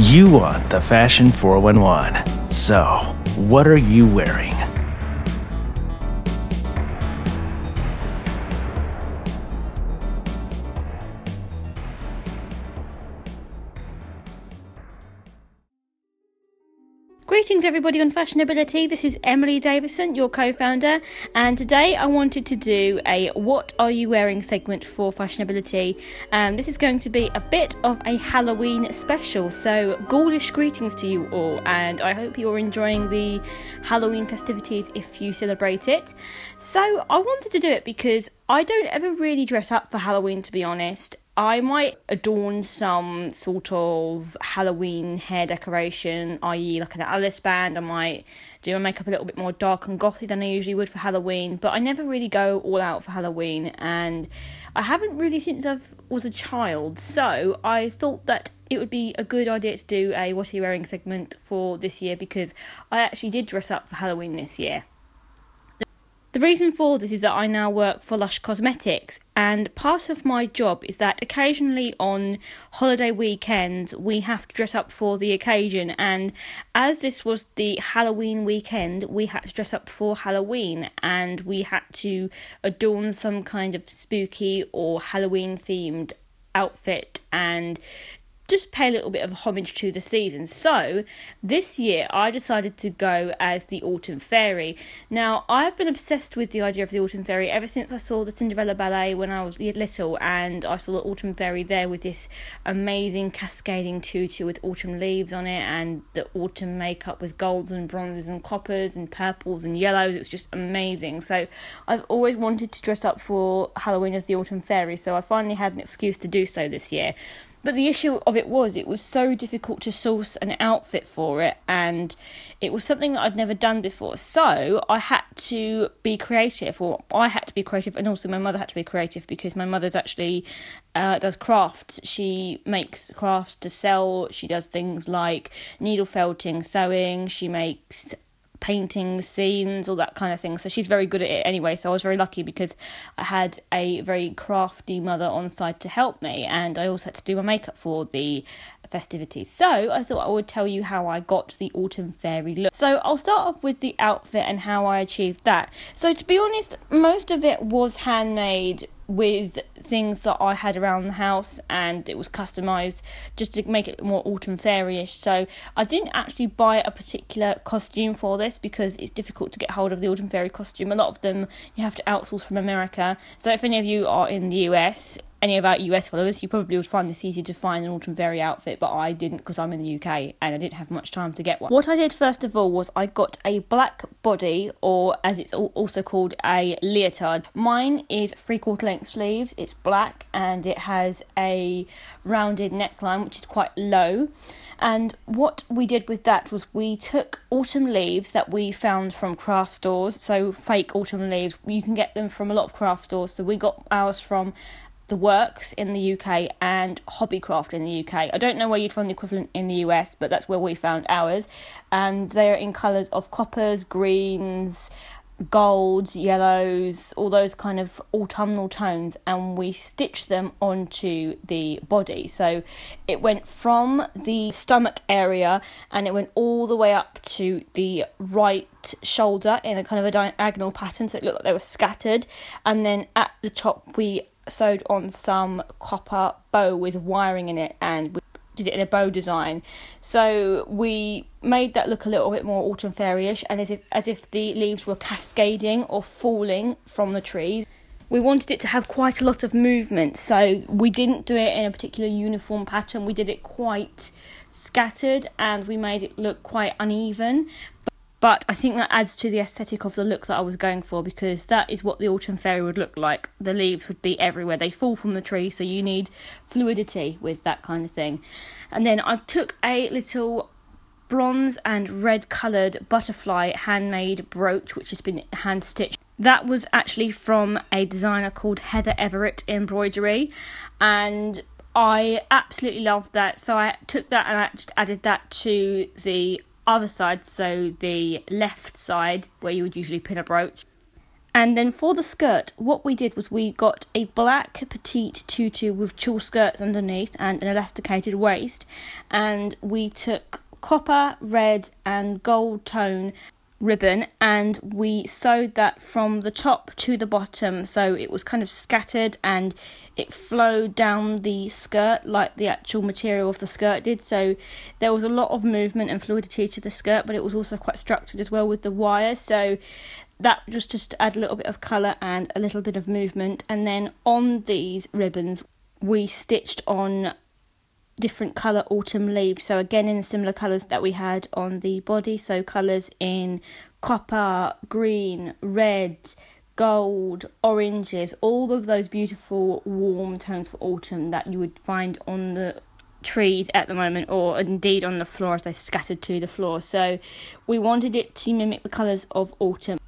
You want the Fashion 411. So, what are you wearing? Greetings, everybody on Fashionability. This is Emily Davison, your co founder, and today I wanted to do a What Are You Wearing segment for Fashionability. Um, this is going to be a bit of a Halloween special, so ghoulish greetings to you all, and I hope you're enjoying the Halloween festivities if you celebrate it. So, I wanted to do it because I don't ever really dress up for Halloween, to be honest. I might adorn some sort of Halloween hair decoration, i.e., like an Alice band. I might do my makeup a little bit more dark and gothy than I usually would for Halloween, but I never really go all out for Halloween, and I haven't really since I was a child. So I thought that it would be a good idea to do a What Are You Wearing segment for this year because I actually did dress up for Halloween this year. The reason for this is that I now work for Lush Cosmetics, and part of my job is that occasionally on holiday weekends we have to dress up for the occasion. And as this was the Halloween weekend, we had to dress up for Halloween and we had to adorn some kind of spooky or Halloween themed outfit and just pay a little bit of homage to the season. So this year I decided to go as the Autumn Fairy. Now I've been obsessed with the idea of the Autumn Fairy ever since I saw the Cinderella ballet when I was little, and I saw the Autumn Fairy there with this amazing cascading tutu with autumn leaves on it, and the autumn makeup with golds and bronzes and coppers and purples and yellows. It was just amazing. So I've always wanted to dress up for Halloween as the Autumn Fairy, so I finally had an excuse to do so this year. But the issue of it was, it was so difficult to source an outfit for it, and it was something that I'd never done before. So I had to be creative, or I had to be creative, and also my mother had to be creative because my mother's actually uh, does crafts. She makes crafts to sell. She does things like needle felting, sewing. She makes painting scenes, all that kind of thing. So she's very good at it anyway. So I was very lucky because I had a very crafty mother on side to help me, and I also had to do my makeup for the festivities. So I thought I would tell you how I got the autumn fairy look. So I'll start off with the outfit and how I achieved that. So to be honest, most of it was handmade with things that I had around the house and it was customized just to make it more autumn fairyish. So I didn't actually buy a particular costume for this because it's difficult to get hold of the autumn fairy costume. A lot of them you have to outsource from America. So if any of you are in the US any of our US followers, you probably would find this easy to find an autumn fairy outfit, but I didn't because I'm in the UK and I didn't have much time to get one. What I did first of all was I got a black body, or as it's also called, a leotard. Mine is three quarter length sleeves, it's black and it has a rounded neckline which is quite low. And what we did with that was we took autumn leaves that we found from craft stores, so fake autumn leaves. You can get them from a lot of craft stores. So we got ours from the Works in the UK and Hobbycraft in the UK. I don't know where you'd find the equivalent in the US, but that's where we found ours. And they're in colours of coppers, greens, golds, yellows, all those kind of autumnal tones, and we stitched them onto the body. So it went from the stomach area and it went all the way up to the right shoulder in a kind of a diagonal pattern, so it looked like they were scattered. And then at the top, we sewed on some copper bow with wiring in it and we did it in a bow design. So we made that look a little bit more autumn fairyish and as if as if the leaves were cascading or falling from the trees. We wanted it to have quite a lot of movement, so we didn't do it in a particular uniform pattern. We did it quite scattered and we made it look quite uneven. But I think that adds to the aesthetic of the look that I was going for because that is what the autumn fairy would look like. The leaves would be everywhere. They fall from the tree, so you need fluidity with that kind of thing. And then I took a little bronze and red coloured butterfly handmade brooch, which has been hand stitched. That was actually from a designer called Heather Everett Embroidery, and I absolutely loved that. So I took that and I added that to the other side, so the left side where you would usually pin a brooch. And then for the skirt, what we did was we got a black petite tutu with tulle skirts underneath and an elasticated waist, and we took copper, red, and gold tone ribbon and we sewed that from the top to the bottom. So it was kind of scattered and it flowed down the skirt like the actual material of the skirt did. So there was a lot of movement and fluidity to the skirt but it was also quite structured as well with the wire. So that just just to add a little bit of colour and a little bit of movement. And then on these ribbons we stitched on different colour autumn leaves. So again in the similar colours that we had on the body. So colours in copper, green, red, gold, oranges, all of those beautiful warm tones for autumn that you would find on the trees at the moment or indeed on the floor as they scattered to the floor. So we wanted it to mimic the colours of autumn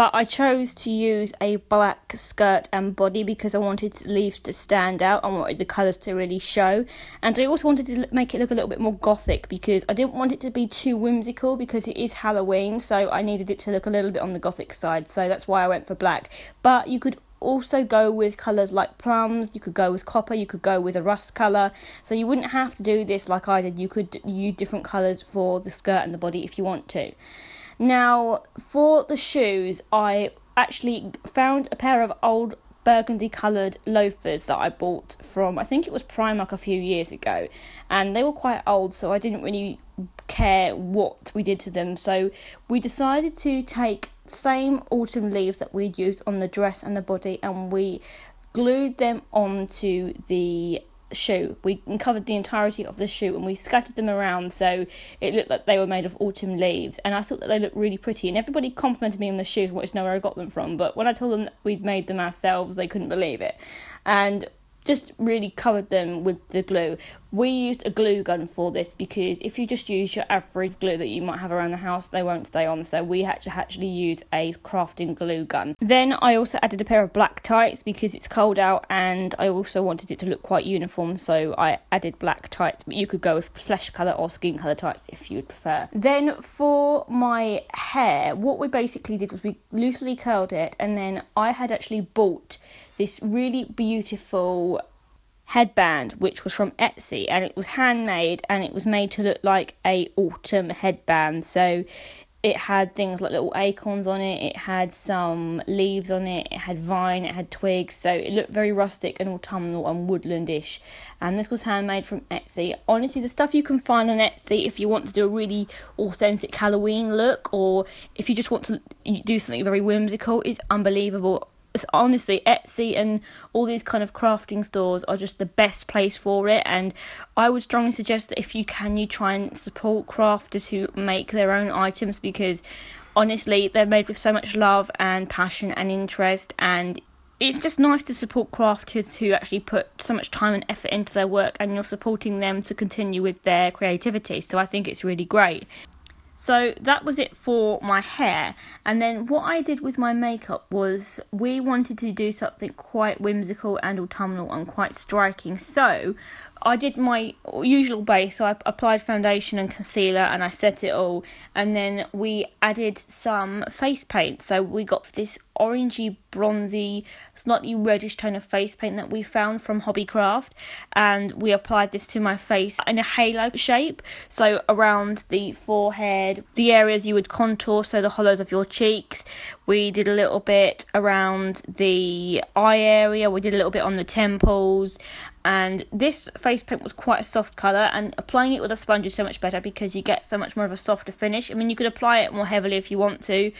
but I chose to use a black skirt and body because I wanted the leaves to stand out. I wanted the colours to really show, and I also wanted to make it look a little bit more gothic because I didn't want it to be too whimsical because it is Halloween, so I needed it to look a little bit on the gothic side. So that's why I went for black. But you could also go with colours like plums, you could go with copper, you could go with a rust colour. So you wouldn't have to do this like I did. You could use different colours for the skirt and the body if you want to. Now, for the shoes, I actually found a pair of old burgundy coloured loafers that I bought from I think it was Primark a few years ago and they were quite old so I didn't really care what we did to them. So we decided to take same autumn leaves that we'd used on the dress and the body and we glued them onto the shoe. We covered the entirety of the shoe and we scattered them around so it looked like they were made of autumn leaves. And I thought that they looked really pretty. And everybody complimented me on the shoes and wanted to know where I got them from. But when I told them we'd made them ourselves, they couldn't believe it. And just really covered them with the glue. We used a glue gun for this because if you just use your average glue that you might have around the house, they won't stay on. So we had to actually use a crafting glue gun. Then I also added a pair of black tights because it's cold out and I also wanted it to look quite uniform. So I added black tights, but you could go with flesh colour or skin colour tights if you would prefer. Then for my hair, what we basically did was we loosely curled it and then I had actually bought this really beautiful headband which was from Etsy and it was handmade and it was made to look like a autumn headband. So it had things like little acorns on it it had some leaves on it it had vine it had twigs so it looked very rustic and autumnal and woodlandish. And this was handmade from Etsy. Honestly the stuff you can find on Etsy if you want to do a really authentic Halloween look or if you just want to do something very whimsical is unbelievable honestly Etsy and all these kind of crafting stores are just the best place for it. And I would strongly suggest that if you can you try and support crafters who make their own items because honestly they're made with so much love and passion and interest. And it's just nice to support crafters who actually put so much time and effort into their work and you're supporting them to continue with their creativity. So I think it's really great so that was it for my hair. And then what I did with my makeup was we wanted to do something quite whimsical and autumnal and quite striking. So I did my usual base, so I applied foundation and concealer and I set it all, and then we added some face paint. So we got this orangey, bronzy, slightly reddish tone of face paint that we found from Hobbycraft, and we applied this to my face in a halo shape. So around the forehead, the areas you would contour, so the hollows of your cheeks. We did a little bit around the eye area. We did a little bit on the temples, and this face paint was quite a soft colour and applying it with a sponge is so much better because you get so much more of a softer finish. I mean you could apply it more heavily if you want to,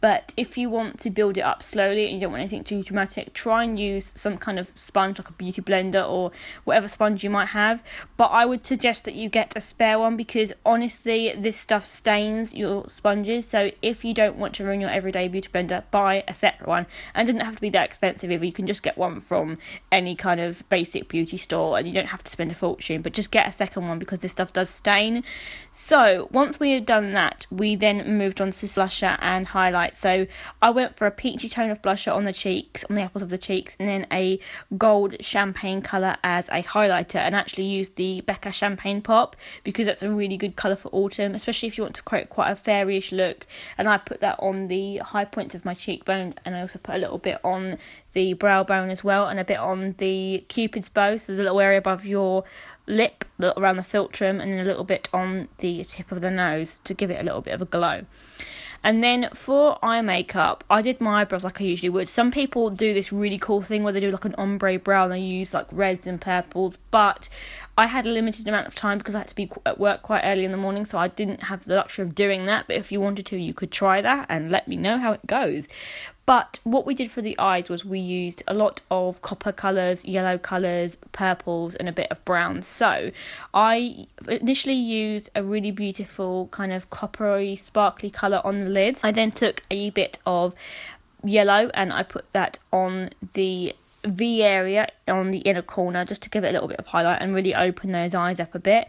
but if you want to build it up slowly and you don't want anything too dramatic, try and use some kind of sponge like a beauty blender or whatever sponge you might have. But I would suggest that you get a spare one because honestly, this stuff stains your sponges. So if you don't want to ruin your everyday beauty blender, buy a separate one. And it doesn't have to be that expensive either. You can just get one from any kind of basic beauty store and you don't have to spend a fortune. But just get a second one because this stuff does stain. So once we had done that, we then moved on to blusher and highlight So I went for a peachy tone of blusher on the cheeks, on the apples of the cheeks, and then a gold champagne colour as a highlighter, and actually used the Becca Champagne Pop because that's a really good colour for autumn, especially if you want to create quite a fairyish look. And I put that on the high points of my cheekbones, and I also put a little bit on the brow bone as well, and a bit on the cupid's bow, so the little area above your lip around the philtrum and then a little bit on the tip of the nose to give it a little bit of a glow. And then for eye makeup, I did my eyebrows like I usually would. Some people do this really cool thing where they do like an ombre brow and they use like reds and purples, but I had a limited amount of time because I had to be at work quite early in the morning, so I didn't have the luxury of doing that. But if you wanted to, you could try that and let me know how it goes. But what we did for the eyes was we used a lot of copper colours, yellow colours, purples, and a bit of brown. So I initially used a really beautiful kind of coppery, sparkly colour on the lids. I then took a bit of yellow and I put that on the V area on the inner corner just to give it a little bit of highlight and really open those eyes up a bit.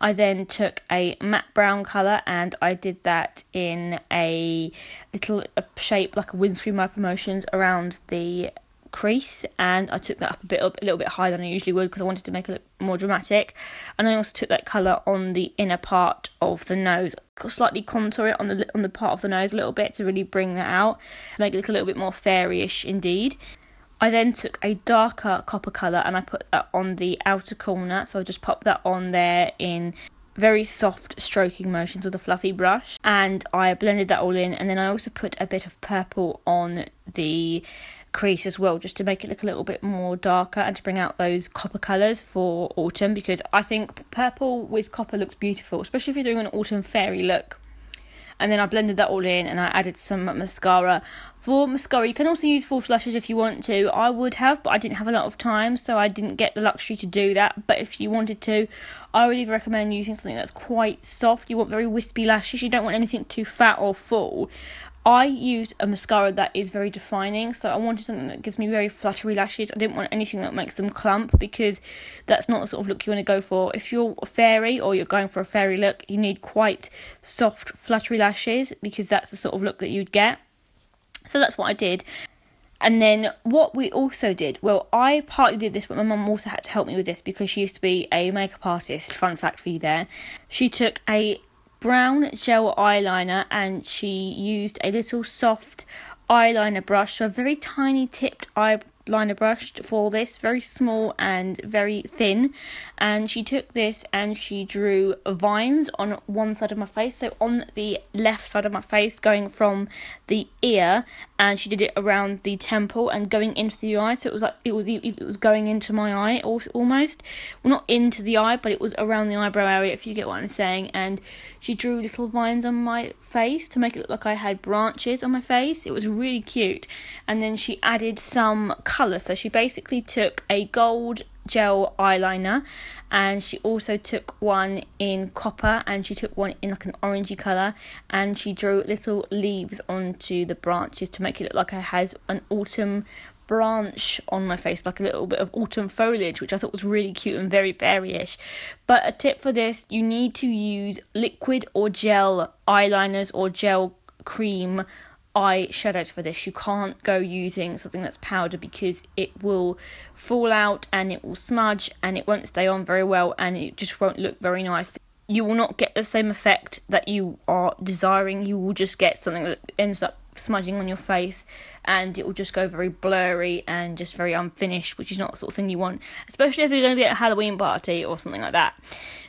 I then took a matte brown colour and I did that in a little shape like a windscreen wiper motions around the crease and I took that up a bit up a little bit higher than I usually would because I wanted to make it look more dramatic. And I also took that colour on the inner part of the nose. Slightly contour it on the on the part of the nose a little bit to really bring that out make it look a little bit more fairyish indeed I then took a darker copper colour and I put that on the outer corner. So I just popped that on there in very soft stroking motions with a fluffy brush. And I blended that all in. And then I also put a bit of purple on the crease as well, just to make it look a little bit more darker and to bring out those copper colours for autumn. Because I think purple with copper looks beautiful, especially if you're doing an autumn fairy look and then I blended that all in and I added some mascara. For mascara, you can also use false lashes if you want to. I would have, but I didn't have a lot of time, so I didn't get the luxury to do that. But if you wanted to, I really recommend using something that's quite soft. You want very wispy lashes, you don't want anything too fat or full. I used a mascara that is very defining, so I wanted something that gives me very fluttery lashes. I didn't want anything that makes them clump because that's not the sort of look you want to go for. If you're a fairy or you're going for a fairy look, you need quite soft, fluttery lashes because that's the sort of look that you'd get. So that's what I did. And then what we also did, well, I partly did this, but my mum also had to help me with this because she used to be a makeup artist. Fun fact for you there. She took a brown gel eyeliner and she used a little soft eyeliner brush, so a very tiny tipped eye liner brush for this, very small and very thin. And she took this and she drew vines on one side of my face, so on the left side of my face, going from the ear, and she did it around the temple and going into the eye. So it was like it was it was going into my eye almost, well not into the eye, but it was around the eyebrow area, if you get what I'm saying. And she drew little vines on my face to make it look like I had branches on my face. It was really cute. And then she added some colour. So she basically took a gold gel eyeliner and she also took one in copper and she took one in like an orangey colour and she drew little leaves onto the branches to make it look like I has an autumn branch on my face, like a little bit of autumn foliage, which I thought was really cute and very fairyish. But a tip for this you need to use liquid or gel eyeliners or gel cream eye shadows for this. You can't go using something that's powder because it will fall out and it will smudge and it won't stay on very well and it just won't look very nice. You will not get the same effect that you are desiring. You will just get something that ends up smudging on your face and it will just go very blurry and just very unfinished, which is not the sort of thing you want, especially if you're going to be at a Halloween party or something like that.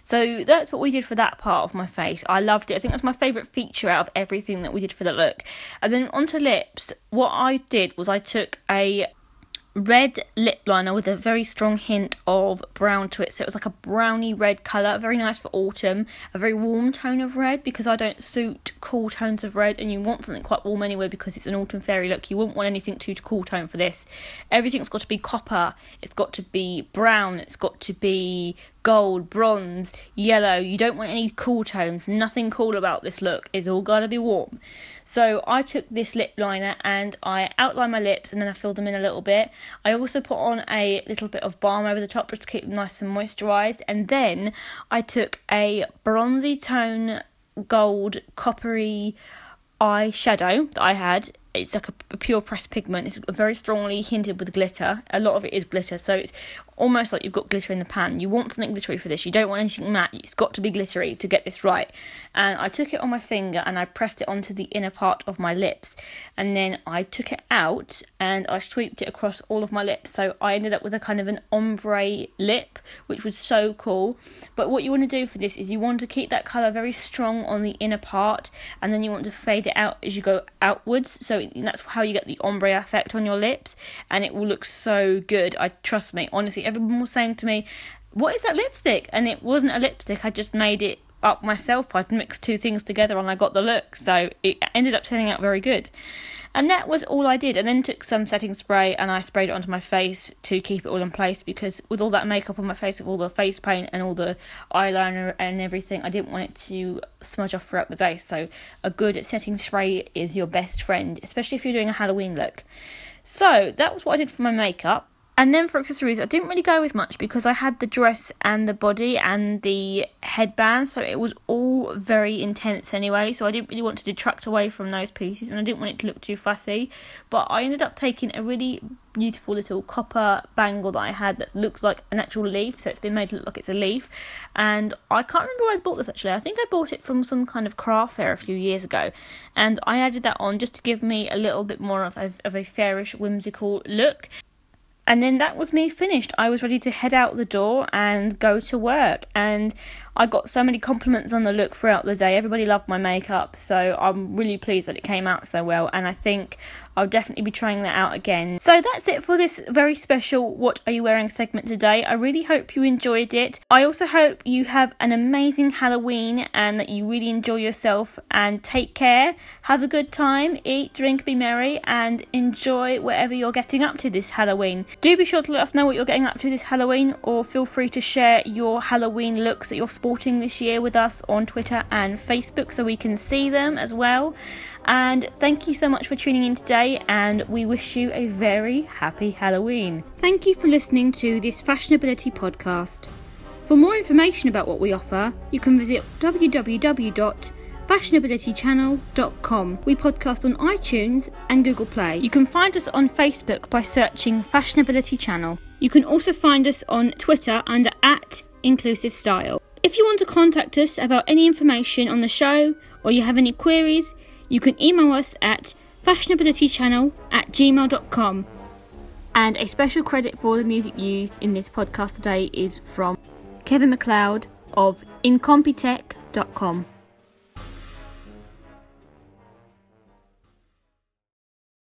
So that's what we did for that part of my face. I loved it. I think that's my favourite feature out of everything that we did for the look. And then onto lips, what I did was I took a red lip liner with a very strong hint of brown to it. So it was like a browny red colour, very nice for autumn. A very warm tone of red because I don't suit cool tones of red and you want something quite warm anyway because it's an autumn fairy look. You wouldn't want anything too to cool tone for this. Everything's got to be copper, it's got to be brown, it's got to be gold, bronze, yellow. You don't want any cool tones. Nothing cool about this look. It's all got to be warm. So I took this lip liner and I outlined my lips and then I filled them in a little bit. I also put on a little bit of balm over the top just to keep them nice and moisturised. And then I took a bronzy tone gold coppery eyeshadow that I had it's like a, a, pure pressed pigment. It's very strongly hinted with glitter. A lot of it is glitter, so it's almost like you've got glitter in the pan. You want something glittery for this. You don't want anything matte. It's got to be glittery to get this right. And I took it on my finger and I pressed it onto the inner part of my lips. And then I took it out and I swept it across all of my lips. So I ended up with a kind of an ombre lip, which was so cool. But what you want to do for this is you want to keep that colour very strong on the inner part and then you want to fade it out as you go outwards. So that's how you get the ombre effect on your lips and it will look so good. I trust me, honestly everyone was saying to me, What is that lipstick? And it wasn't a lipstick, I just made it up myself. I'd mixed two things together and I got the look, so it ended up turning out very good. And that was all I did, and then took some setting spray and I sprayed it onto my face to keep it all in place because with all that makeup on my face, with all the face paint and all the eyeliner and everything, I didn't want it to smudge off throughout the day. So, a good setting spray is your best friend, especially if you're doing a Halloween look. So, that was what I did for my makeup. And then for accessories, I didn't really go with much because I had the dress and the body and the headband, so it was all very intense anyway. So I didn't really want to detract away from those pieces, and I didn't want it to look too fussy. But I ended up taking a really beautiful little copper bangle that I had that looks like an actual leaf, so it's been made to look like it's a leaf. And I can't remember where I bought this actually. I think I bought it from some kind of craft fair a few years ago, and I added that on just to give me a little bit more of a, of a fairish, whimsical look. And then that was me finished. I was ready to head out the door and go to work. And I got so many compliments on the look throughout the day. Everybody loved my makeup, so I'm really pleased that it came out so well. And I think I'll definitely be trying that out again. So that's it for this very special What Are You Wearing segment today. I really hope you enjoyed it. I also hope you have an amazing Halloween and that you really enjoy yourself and take care. Have a good time, eat, drink, be merry, and enjoy whatever you're getting up to this Halloween. Do be sure to let us know what you're getting up to this Halloween, or feel free to share your Halloween looks that you're sporting this year with us on Twitter and Facebook so we can see them as well. And thank you so much for tuning in today, and we wish you a very happy Halloween. Thank you for listening to this Fashionability podcast. For more information about what we offer, you can visit www.fashionabilitychannel.com. We podcast on iTunes and Google Play. You can find us on Facebook by searching Fashionability Channel. You can also find us on Twitter under at Inclusive Style. If you want to contact us about any information on the show or you have any queries, you can email us at fashionabilitychannel at gmail.com. And a special credit for the music used in this podcast today is from Kevin MacLeod of incompetech.com.